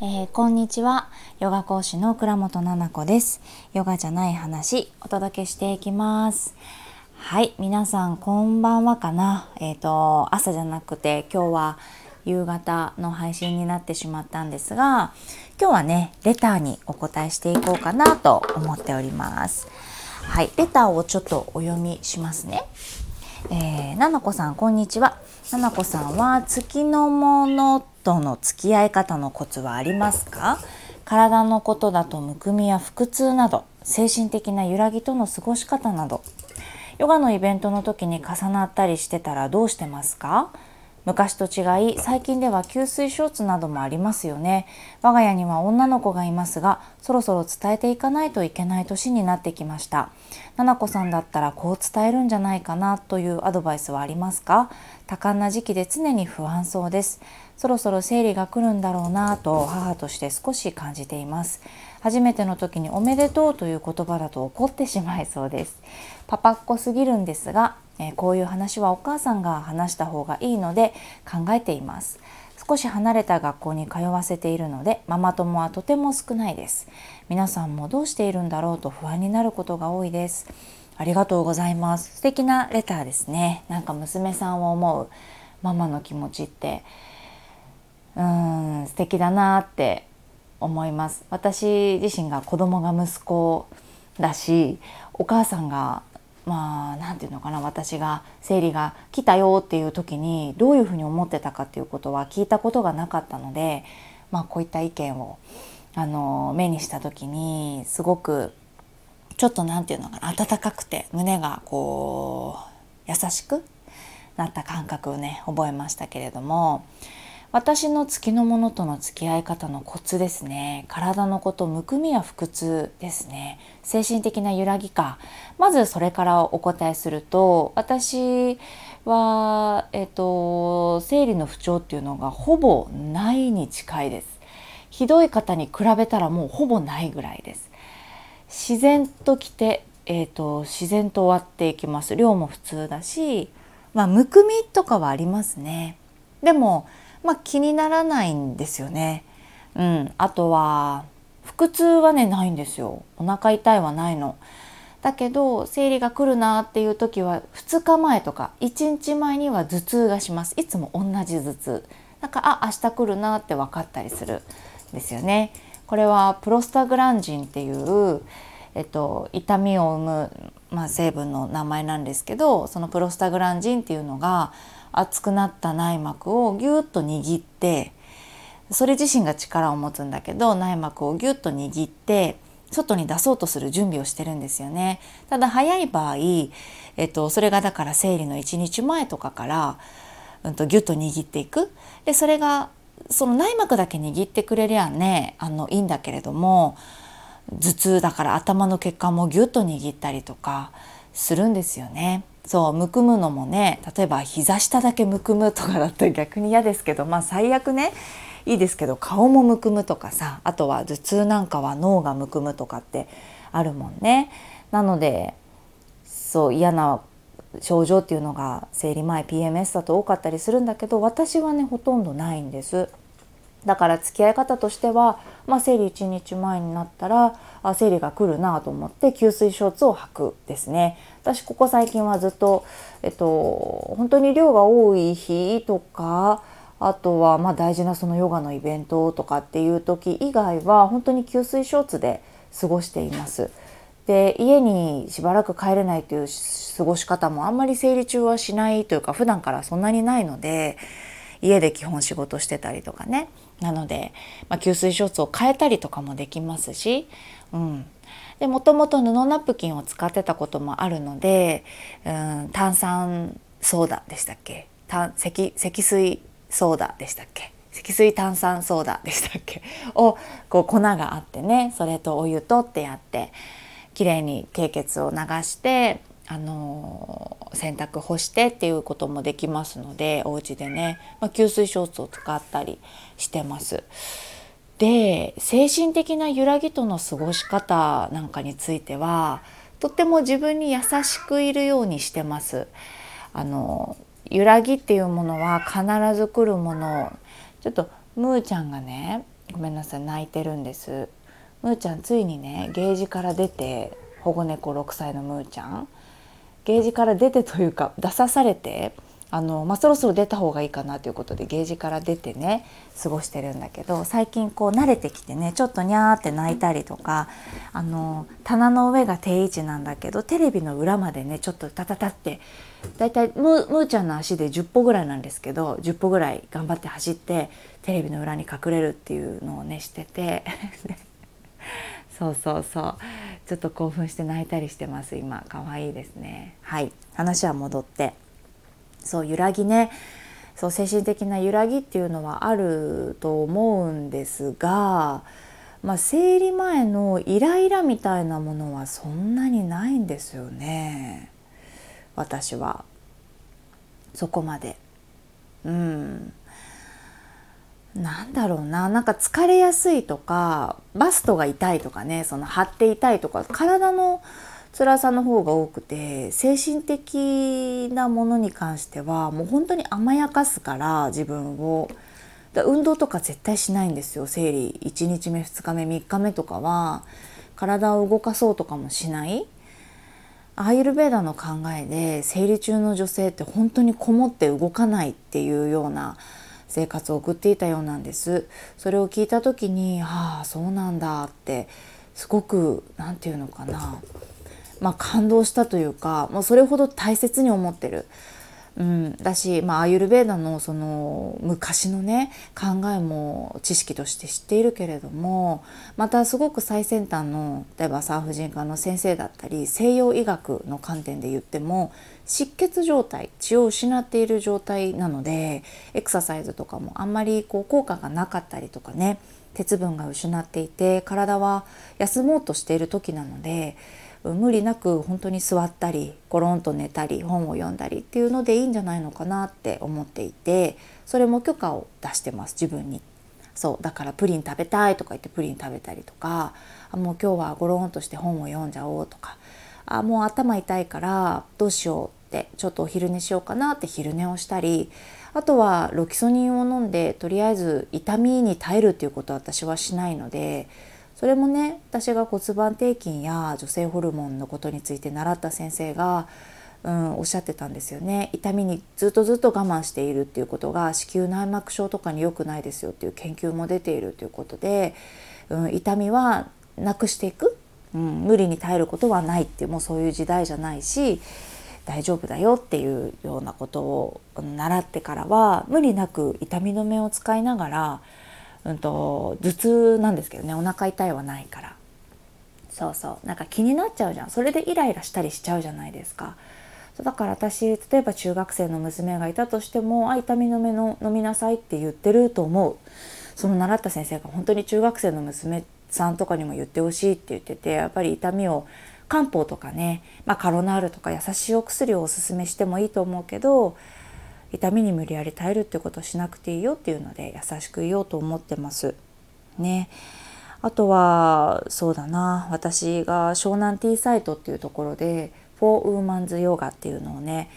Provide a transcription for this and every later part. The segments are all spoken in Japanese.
えー、こんにちは。ヨガ講師の倉本々子です。ヨガじゃない話お届けしていきます。はい皆さんこんばんはかな。えっ、ー、と朝じゃなくて今日は夕方の配信になってしまったんですが今日はねレターにお答えしていこうかなと思っております。はいレターをちょっとお読みしますね。えー、ななこさんこんにちは。ななこさんは月のものとの付き合い方のコツはありますか？体のことだとむくみや腹痛など精神的な揺らぎとの過ごし方など。ヨガのイベントの時に重なったりしてたらどうしてますか？昔と違い最近では吸水ショーツなどもありますよね。我が家には女の子がいますがそろそろ伝えていかないといけない年になってきました。な子さんだったらこう伝えるんじゃないかなというアドバイスはありますか？多感な時期で常に不安そうです。そろそろ生理が来るんだろうなと母として少し感じています。初めての時におめでとうという言葉だと怒ってしまいそうです。パパっ子すぎるんですがえこういう話はお母さんが話した方がいいので考えています。少し離れた学校に通わせているのでママ友はとても少ないです。皆さんもどうしているんだろうと不安になることが多いです。ありがとうございます。素敵なレターですね。なんか娘さんを思うママの気持ちって。うん素敵だなって思います。私自身が子供が息子だしお母さんがまあ何て言うのかな私が生理が来たよっていう時にどういうふうに思ってたかっていうことは聞いたことがなかったので、まあ、こういった意見をあの目にした時にすごくちょっと何て言うのかな温かくて胸がこう優しくなった感覚をね覚えましたけれども私の月のものとの付き合い方のコツですね。体のことむくみや腹痛ですね。精神的な揺らぎか。まずそれからお答えすると私は、えっと、生理の不調っていうのがほぼないに近いです。ひどい方に比べたらもうほぼないぐらいです。自然と来て、えーと、自然と終わっていきます。量も普通だしまあむくみとかはありますね。でもまあ、気にならないんですよね。うん、あとは腹痛はねないんですよ。お腹痛いはないの。だけど生理が来るなっていう時は2日前とか1日前には頭痛がします。いつも同じ頭痛。だからあ明日来るなって分かったりするんですよね。これはプロスタグランジンっていうえっと、痛みを生む、まあ、成分の名前なんですけどそのプロスタグランジンっていうのが熱くなった内膜をギュッと握ってそれ自身が力を持つんだけど内膜をギュッと握って外に出そうとする準備をしてるんですよね。ただ早い場合、えっと、それがだから生理の1日前とかから、うん、とギュッと握っていく。でそれがその内膜だけ握ってくれりゃねあのいいんだけれども頭痛だから頭の血管もギュッと握ったりとかするんですよね。そうむくむのもね例えば膝下だけむくむとかだったら 逆に嫌ですけどまあ最悪ねいいですけど顔もむくむとかさあとは頭痛なんかは脳がむくむとかってあるもんね。なのでそう嫌な症状っていうのが生理前 PMS だと多かったりするんだけど私はねほとんどないんです。だから付き合い方としては、まあ、生理1日前になったらあ生理が来るなと思って吸水ショーツを履くですね私ここ最近はずっと、えっと、本当に量が多い日とかあとはま大事なそのヨガのイベントとかっていう時以外は本当に吸水ショーツで過ごしています。で家にしばらく帰れないという過ごし方もあんまり生理中はしないというか普段からそんなにないので家で基本仕事してたりとかねなので、まあ、吸水ショーツを変えたりとかもできますし、うん、でもともと布ナプキンを使ってたこともあるので、うん、炭酸ソーダでしたっけ？積積水ソーダでしたっけ？積水炭酸ソーダでしたっけ？をこう粉があってねそれとお湯とってやってきれいに経血を流してあの洗濯干してっていうこともできますのでお家でね、まあ、吸水ショーツを使ったりしてます。で精神的な揺らぎとの過ごし方なんかについてはとっても自分に優しくいるようにしてます。あの揺らぎっていうものは必ず来るものちょっとムーちゃんがねごめんなさい泣いてるんですむーちゃんついにねゲージから出て保護猫6歳のむーちゃんゲージから出てというか出さされてあの、まあ、そろそろ出た方がいいかなということでゲージから出てね過ごしてるんだけど最近こう慣れてきてねちょっとにゃーって泣いたりとかあの棚の上が定位置なんだけどテレビの裏までねちょっとタタタってだいたいむーちゃんの足で10歩ぐらいなんですけど10歩ぐらい頑張って走ってテレビの裏に隠れるっていうのをねしてて。そうそうそう。ちょっと興奮して泣いたりしてます今。可愛いですね。はい。話は戻って。そう揺らぎね。そう精神的な揺らぎっていうのはあると思うんですが、まあ、生理前のイライラみたいなものはそんなにないんですよね。私は。そこまで。うん。なんだろうな。なんか疲れやすいとかバストが痛いとかね。その張って痛いとか体の辛さの方が多くて精神的なものに関してはもう本当に甘やかすから自分を。運動とか絶対しないんですよ。生理1日目2日目3日目とかは体を動かそうとかもしない。アーユルベーダの考えで生理中の女性って本当にこもって動かないっていうような生活を送っていたようなんですそれを聞いた時にああそうなんだってすごく何て言うのかなまあ、感動したというかもうそれほど大切に思ってる。うん、だし、まあ、アユルベーダのその昔のね考えも知識として知っているけれどもまたすごく最先端の例えば産婦人科の先生だったり西洋医学の観点で言っても失血状態血を失っている状態なのでエクササイズとかもあんまりこう効果がなかったりとかね鉄分が失っていて体は休もうとしている時なので無理なく本当に座ったりコロンと寝たり本を読んだりっていうのでいいんじゃないのかなって思っていてそれも許可を出してます自分に。そうだからプリン食べたいとか言ってプリン食べたりとかもう今日はゴロンとして本を読んじゃおうとかあもう頭痛いからどうしようってちょっとお昼寝しようかなって昼寝をしたりあとはロキソニンを飲んでとりあえず痛みに耐えるっていうことは私はしないのでそれもね私が骨盤底筋や女性ホルモンのことについて習った先生が、うん、おっしゃってたんですよね。痛みにずっとずっと我慢しているっていうことが子宮内膜症とかに良くないですよっていう研究も出ているということで、うん、痛みはなくしていく、うん、無理に耐えることはないっていうもうそういう時代じゃないし大丈夫だよっていうようなことを習ってからは無理なく痛み止めを使いながらうんと、頭痛なんですけどねお腹痛いはないから。そうそう。なんか気になっちゃうじゃん。それでイライラしたりしちゃうじゃないですか。そうだから私例えば中学生の娘がいたとしても「あ痛み止めの飲みなさい」って言ってると思う。その習った先生が本当に中学生の娘さんとかにも言ってほしいって言っててやっぱり痛みを漢方とかね、まあ、カロナールとか優しいお薬をおすすめしてもいいと思うけど痛みに無理やり耐えるってことをしなくていいよっていうので優しく言おうと思ってます。ね。あとはそうだな私が湘南ティーサイトっていうところでフォーウーマンズヨガっていうのをね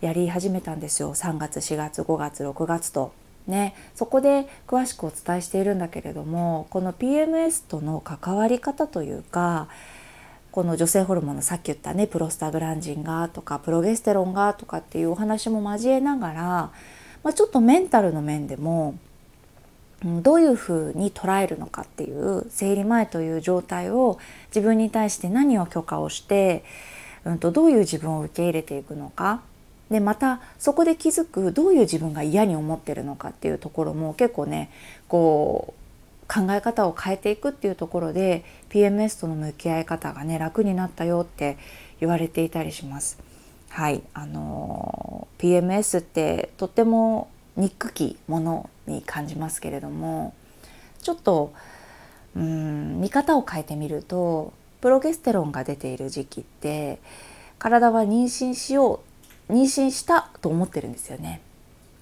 やり始めたんですよ3月4月5月6月と。ね、そこで詳しくお伝えしているんだけれどもこの PMS との関わり方というかこの女性ホルモンのさっき言ったねプロスタグランジンがとかプロゲステロンがとかっていうお話も交えながら、まあ、ちょっとメンタルの面でもどういうふうに捉えるのかっていう生理前という状態を自分に対して何を許可をして、うん、とどういう自分を受け入れていくのか。でまたそこで気づくどういう自分が嫌に思ってるのかっていうところも結構ねこう考え方を変えていくっていうところで PMS との向き合い方がね楽になったよって言われていたりします。はいあの PMS ってとっても憎きものに感じますけれどもちょっとうん見方を変えてみるとプロゲステロンが出ている時期って体は妊娠しよう妊娠したと思ってるんですよね。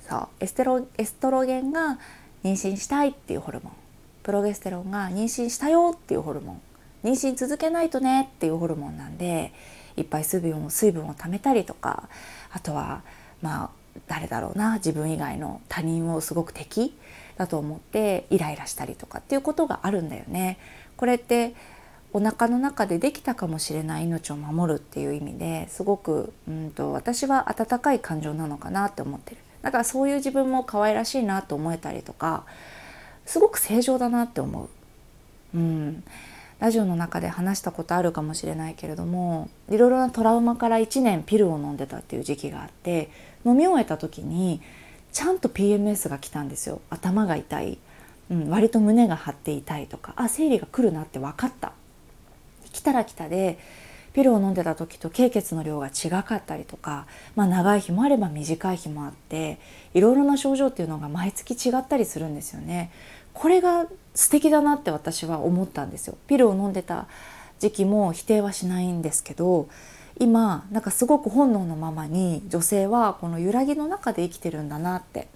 そうエステロエストロゲンが妊娠したいっていうホルモンプロゲステロンが妊娠したよっていうホルモン妊娠続けないとねっていうホルモンなんでいっぱい水分を水分を貯めたりとかあとはまあ誰だろうな自分以外の他人をすごく敵だと思ってイライラしたりとかっていうことがあるんだよね。これってお腹の中でできたかもしれない命を守るっていう意味ですごくうんと私は温かい感情なのかなって思ってるだからそういう自分も可愛らしいなと思えたりとかすごく正常だなって思う。うん、ラジオの中で話したことあるかもしれないけれどもいろいろなトラウマから1年ピルを飲んでたっていう時期があって飲み終えた時にちゃんと PMS が来たんですよ。頭が痛い、うん、割と胸が張って痛いとかあ生理が来るなって分かった。来たら来たでピルを飲んでた時と経血の量が違かったりとか、まあ、長い日もあれば短い日もあっていろいろな症状っていうのが毎月違ったりするんですよね。これが素敵だなって私は思ったんですよ。ピルを飲んでた時期も否定はしないんですけど今なんかすごく本能のままに女性はこの揺らぎの中で生きてるんだなって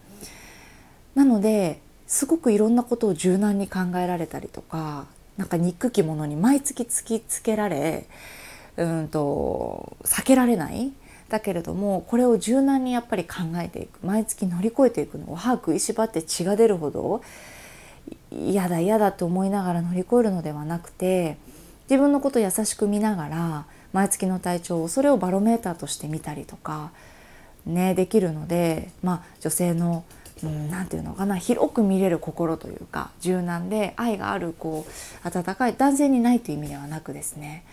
なのですごくいろんなことを柔軟に考えられたりとかなんか憎きものに毎月突きつけられうんと避けられない。だけれどもこれを柔軟にやっぱり考えていく。毎月乗り越えていくのを歯食いしばって血が出るほど嫌だ嫌だと思いながら乗り越えるのではなくて自分のこと優しく見ながら毎月の体調をそれをバロメーターとして見たりとか、ね、できるので、まあ、女性の何、うん、て言うのかな広く見れる心というか柔軟で愛があるこう温かい男性にないという意味ではなくですね。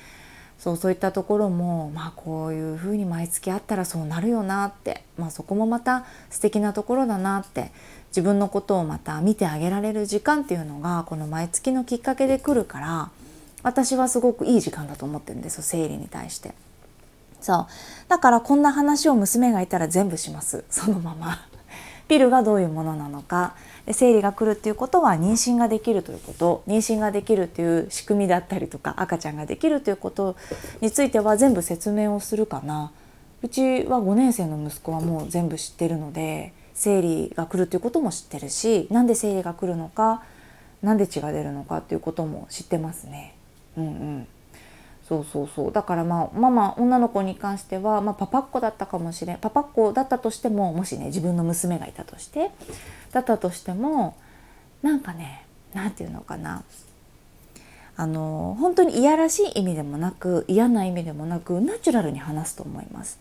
そうそういったところも、まあ、こういうふうに毎月あったらそうなるよなって、まあ、そこもまた素敵なところだなって自分のことをまた見てあげられる時間っていうのがこの毎月のきっかけで来るから私はすごくいい時間だと思ってるんですよ生理に対して。そうだからこんな話を娘がいたら全部しますそのまま。ピルがどういうものなのか生理が来るっていうことは妊娠ができるということ妊娠ができるっていう仕組みだったりとか赤ちゃんができるということについては全部説明をするかな。うちは5年生の息子はもう全部知ってるので生理が来るということも知ってるしなんで生理が来るのかなんで血が出るのかっていうことも知ってますね。うんうんそうそうそう。だからまあママ女の子に関しては、まあ、パパっ子だったかもしれん。パパっ子だったとしてももしね自分の娘がいたとしてだったとしてもなんかね何て言うのかな。あの本当にいやらしい意味でもなく嫌な意味でもなくナチュラルに話すと思います。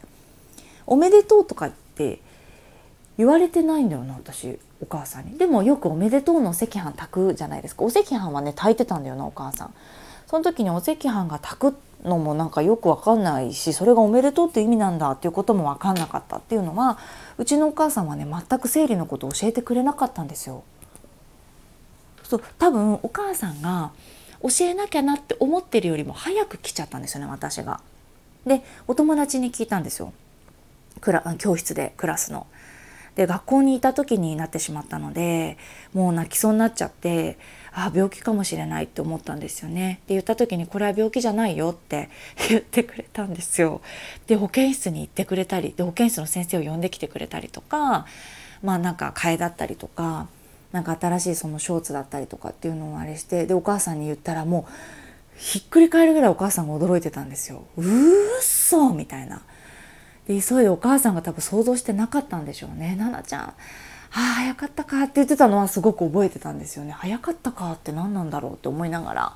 おめでとうとかって言われてないんだよな私お母さんに。でもよくおめでとうのお赤飯炊くじゃないですか。お赤飯はね炊いてたんだよなお母さん。その時にお赤飯が炊くのもなんかよくわかんないしそれがおめでとうって意味なんだっていうことも分かんなかったっていうのはうちのお母さんはね全く生理のことを教えてくれなかったんですよ。そう多分お母さんが教えなきゃなって思ってるよりも早く来ちゃったんですよね私が。でお友達に聞いたんですよ教室でクラスの。で学校にいた時になってしまったのでもう泣きそうになっちゃってあ病気かもしれないって思ったんですよね。で言った時にこれは病気じゃないよって 言ってくれたんですよ。で保健室に行ってくれたりで保健室の先生を呼んできてくれたりとかまあなんか替えだったりとかなんか新しいそのショーツだったりとかっていうのをあれしてでお母さんに言ったらもうひっくり返るぐらいお母さんが驚いてたんですよ。うっそみたいな。で急いでお母さんが多分想像してなかったんでしょうね。奈々ちゃんあ早かったかって言ってたのはすごく覚えてたんですよね。早かったかって何なんだろうって思いながら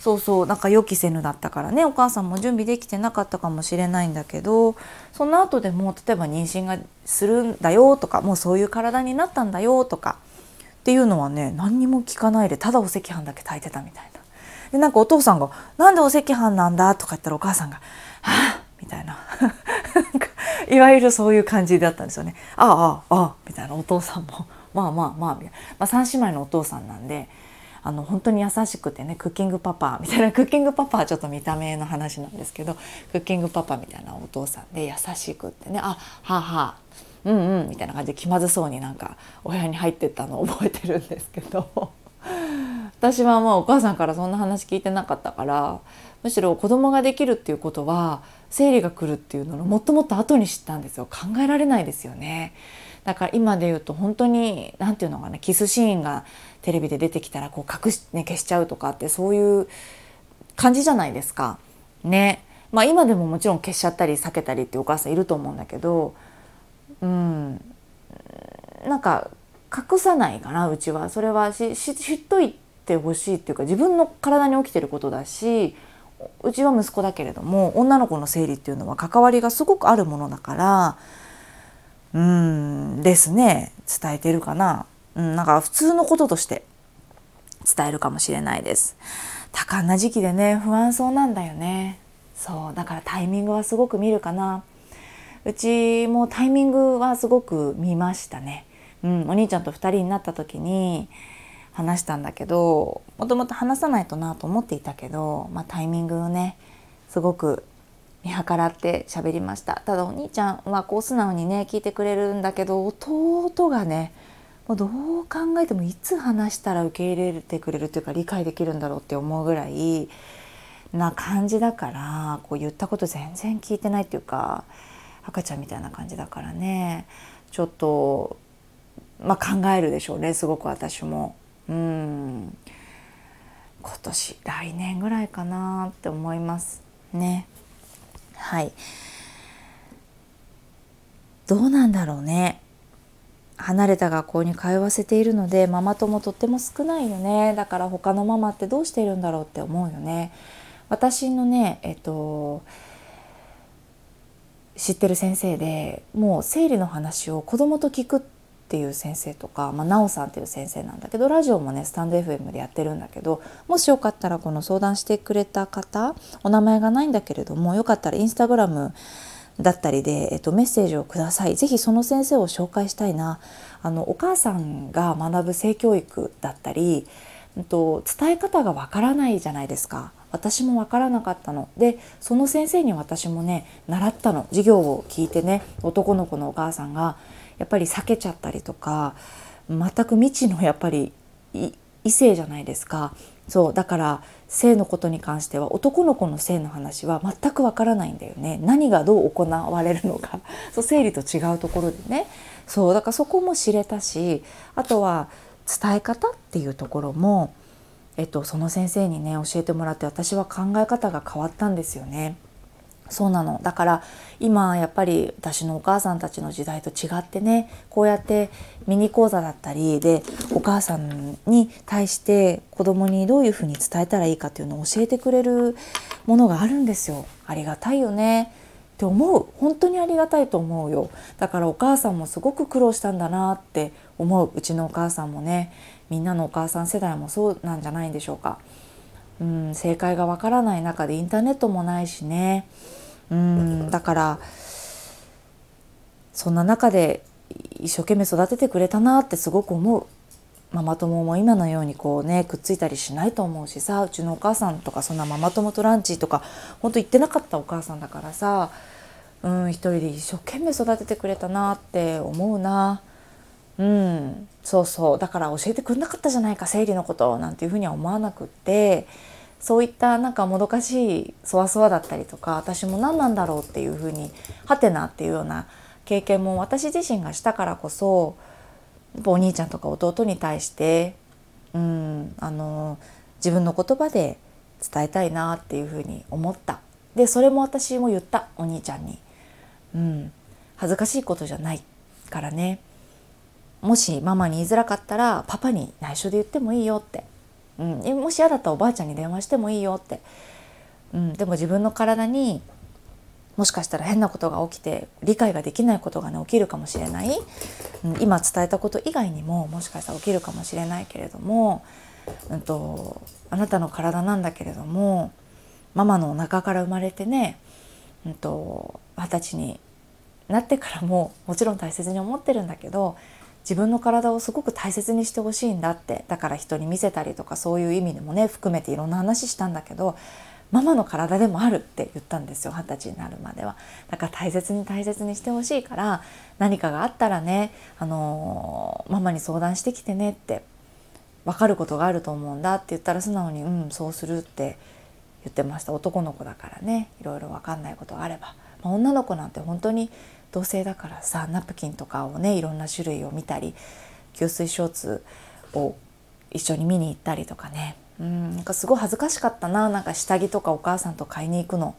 そうそうなんか予期せぬだったからねお母さんも準備できてなかったかもしれないんだけどその後でも例えば妊娠がするんだよとかもうそういう体になったんだよとかっていうのはね何にも聞かないでただお赤飯だけ炊いてたみたいな。でなんかお父さんが「なんでお赤飯なんだ?」とか言ったらお母さんが「はあ」みたいな。いわゆるそういう感じだったんですよね。ああああみたいな。お父さんも まあまあまあまあ3姉妹のお父さんなんであの本当に優しくてねクッキングパパみたいな。クッキングパパはちょっと見た目の話なんですけどクッキングパパみたいなお父さんで優しくってねあはあはあうんうんみたいな感じで気まずそうになんかお部屋に入ってったのを覚えてるんですけど。私はまあお母さんからそんな話聞いてなかったからむしろ子供ができるっていうことは生理が来るっていうののもっともっと後に知ったんですよ。考えられないですよね。だから今で言うと本当に何て言うのかなキスシーンがテレビで出てきたらこう隠し、ね、消しちゃうとかってそういう感じじゃないですか。ね。まあ今でももちろん消しちゃったり避けたりっていうお母さんいると思うんだけどうん。なんか隠さないかなうちは。それはし知っといてほしいっていうか自分の体に起きてることだしうちは息子だけれども女の子の生理っていうのは関わりがすごくあるものだからうんですね。伝えてるかな、うん、なんか普通のこととして伝えるかもしれないです。多感な時期でね不安そうなんだよね。そうだからタイミングはすごく見るかな。うちもタイミングはすごく見ましたね、うん、お兄ちゃんと2人になった時に話したんだけどもともと話さないとなと思っていたけど、まあ、タイミングをねすごく見計らって喋りましたただお兄ちゃんはこう素直にね聞いてくれるんだけど弟がねもうどう考えてもいつ話したら受け入れてくれるというか理解できるんだろうって思うぐらいな感じだからこう言ったこと全然聞いてないっていうか赤ちゃんみたいな感じだからねちょっと、まあ、考えるでしょうねすごく私も。うん。今年来年ぐらいかなって思いますね。はい。どうなんだろうね。離れた学校に通わせているのでママ友とっても少ないよね。だから他のママってどうしているんだろうって思うよね。私のねえっと知ってる先生でもう生理の話を子供と聞くってていう先生とか、まあ、なおさんっていう先生なんだけどラジオもねスタンド FM でやってるんだけどもしよかったらこの相談してくれた方お名前がないんだけれどもよかったらインスタグラムだったりで、えっと、メッセージをください。ぜひその先生を紹介したいな。あのお母さんが学ぶ性教育だったり、えっと、伝え方がわからないじゃないですか。私もわからなかったのでその先生に私もね習ったの授業を聞いてね男の子のお母さんがやっぱり避けちゃったりとか全く未知のやっぱり異性じゃないですか。そうだから性のことに関しては男の子の性の話は全くわからないんだよね。何がどう行われるのか。そう生理と違うところでね。そうだからそこも知れたしあとは伝え方っていうところも、えっと、その先生にね教えてもらって私は考え方が変わったんですよね。そうなの。だから今やっぱり私のお母さんたちの時代と違ってねこうやってミニ講座だったりでお母さんに対して子供にどういうふうに伝えたらいいかっていうのを教えてくれるものがあるんですよ。ありがたいよね。って思う。本当にありがたいと思うよ。だからお母さんもすごく苦労したんだなって思う。うちのお母さんもねみんなのお母さん世代もそうなんじゃないんでしょうか。うん、正解がわからない中でインターネットもないしね。うん。だからそんな中で一生懸命育ててくれたなってすごく思うママ友も今のようにこうねくっついたりしないと思うしさうちのお母さんとかそんなママ友とランチとかほんと行ってなかったお母さんだからさうん一人で一生懸命育ててくれたなって思うな。うんそうそう。だから教えてくれなかったじゃないか生理のことなんていうふうには思わなくって。そういったなんかもどかしいそわそわだったりとか私も何なんだろうっていうふうにはてなっていうような経験も私自身がしたからこそお兄ちゃんとか弟に対してうんあの自分の言葉で伝えたいなっていうふうに思った。でそれも私も言った。お兄ちゃんに、うん、恥ずかしいことじゃないからね。もしママに言いづらかったらパパに内緒で言ってもいいよって。うん、もし嫌だったらおばあちゃんに電話してもいいよって、うん、でも自分の体にもしかしたら変なことが起きて理解ができないことがね起きるかもしれない、うん、今伝えたこと以外にももしかしたら起きるかもしれないけれども、うんと、あなたの体なんだけれどもママのお腹から生まれてね二十、うんと、歳になってからももちろん大切に思ってるんだけど自分の体をすごく大切にしてほしいんだってだから人に見せたりとかそういう意味でもね含めていろんな話したんだけどママの体でもあるって言ったんですよ二十歳になるまでは。だから大切に大切にしてほしいから何かがあったらね、あのー、ママに相談してきてねって分かることがあると思うんだって言ったら素直に「うんそうする」って言ってました。男の子だからねいろいろ分かんないことがあれば、まあ、女の子なんて本当に同性だからさナプキンとかをねいろんな種類を見たり吸水ショーツを一緒に見に行ったりとかね。うんなんかすごい恥ずかしかったな。なんか下着とかお母さんと買いに行くの。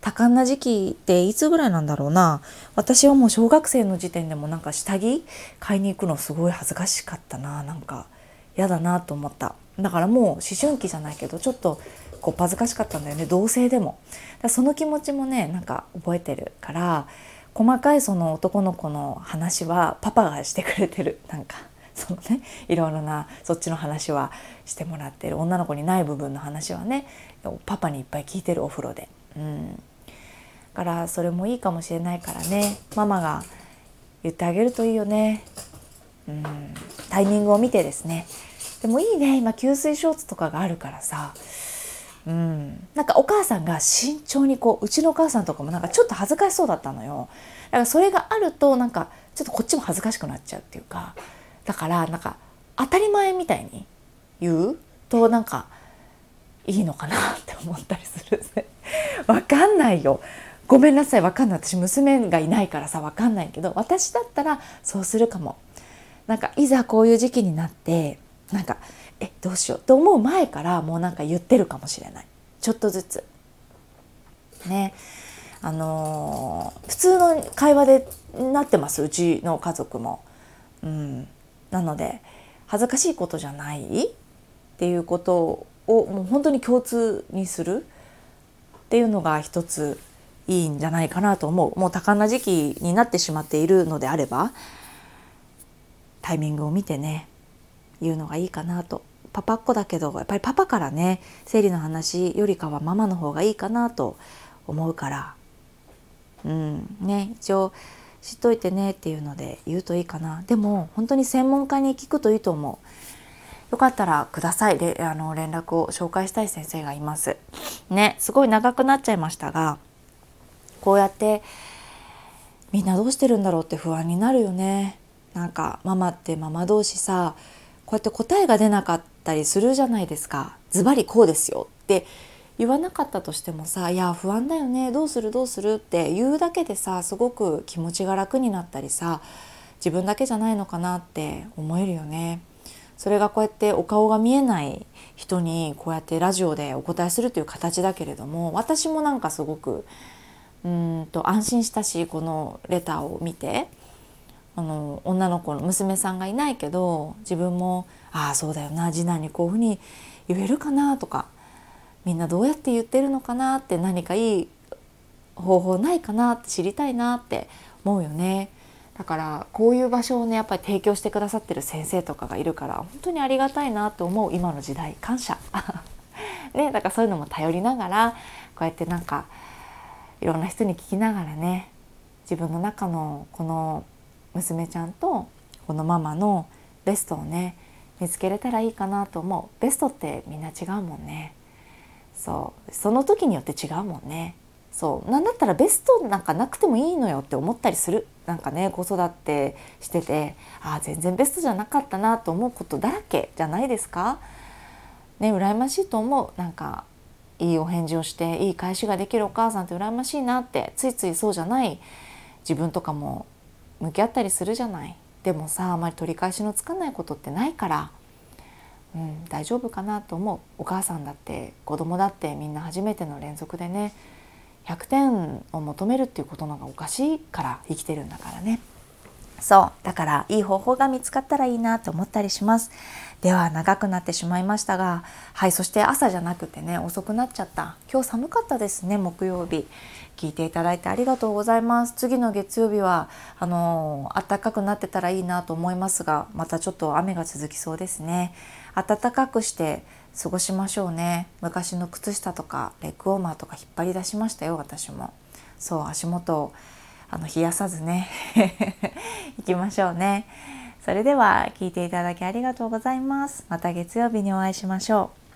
多感な時期っていつぐらいなんだろうな。私はもう小学生の時点でもなんか下着買いに行くのすごい恥ずかしかったな。なんか嫌だなと思った。だからもう思春期じゃないけどちょっとこう恥ずかしかったんだよね。同性でも。その気持ちもねなんか覚えてるから細かいその男の子の話はパパがしてくれてる。なんかそのねいろいろなそっちの話はしてもらってる。女の子にない部分の話はねパパにいっぱい聞いてるお風呂で。うん。からそれもいいかもしれないからね。ママが言ってあげるといいよね、うん、タイミングを見てですね。でもいいね。今吸水ショーツとかがあるからさ。うん、なんかお母さんが慎重にこううちのお母さんとかもなんかちょっと恥ずかしそうだったのよ。だからそれがあるとなんかちょっとこっちも恥ずかしくなっちゃうっていうかだからなんか当たり前みたいに言うとなんかいいのかなって思ったりする わかんないよ。ごめんなさいわかんない。私娘がいないからさわかんないけど私だったらそうするかも。なんかいざこういう時期になってなんかえどうしようと思う前からもうなんか言ってるかもしれない。ちょっとずつ。ね。あのー、普通の会話でなってますうちの家族も。うん、なので恥ずかしいことじゃない？っていうことをもう本当に共通にする？っていうのが一ついいんじゃないかなと思う。もう多感な時期になってしまっているのであればタイミングを見てね言うのがいいかなとパパっ子だけどやっぱりパパからね生理の話よりかはママの方がいいかなと思うから。うんね一応知っといてねっていうので言うといいかな。でも本当に専門家に聞くといいと思う。よかったらください。であの連絡を紹介したい先生がいます。ねすごい長くなっちゃいましたがこうやってみんなどうしてるんだろうって不安になるよね。なんかママってママ同士さこうやって答えが出なかったりするじゃないですか。ズバリこうですよって言わなかったとしてもさ「いや不安だよね。どうする？どうする」って言うだけでさすごく気持ちが楽になったりさ自分だけじゃないのかなって思えるよね。それがこうやってお顔が見えない人にこうやってラジオでお答えするという形だけれども私もなんかすごくうんと安心したしこのレターを見てあの女の子の娘さんがいないけど自分も「ああそうだよな次男にこういうふうに言えるかな」とかみんなどうやって言ってるのかなって何かいい方法ないかなって知りたいなって思うよね。だからこういう場所をねやっぱり提供してくださってる先生とかがいるから本当にありがたいなと思う今の時代感謝。ね、だからそういうのも頼りながらこうやってなんかいろんな人に聞きながらね自分の中のこの娘ちゃんとこのママのベストをね見つけれたらいいかなと思う。ベストってみんな違うもんね。そう。その時によって違うもんね。そう。なんだったらベストなんかなくてもいいのよって思ったりする。なんかね子育てしててああ全然ベストじゃなかったなと思うことだらけじゃないですか。ね羨ましいと思う。なんかいいお返事をしていい返しができるお母さんって羨ましいなってついついそうじゃない自分とかも向き合ったりするじゃない。でもさあまり取り返しのつかないことってないから、うん、大丈夫かなと思う。お母さんだって子供だってみんな初めての連続でね100点を求めるっていうことのがおかしいから生きてるんだからね。そう。だからいい方法が見つかったらいいなと思ったりします。では長くなってしまいましたがはいそして朝じゃなくてね遅くなっちゃった。今日寒かったですね木曜日。聞いていただいてありがとうございます。次の月曜日はあの暖かくなってたらいいなと思いますがまたちょっと雨が続きそうですね。暖かくして過ごしましょうね。昔の靴下とかレッグウォーマーとか引っ張り出しましたよ私も。そう足元をあの冷やさずね 行きましょうね。それでは聞いていただきありがとうございます。また月曜日にお会いしましょう。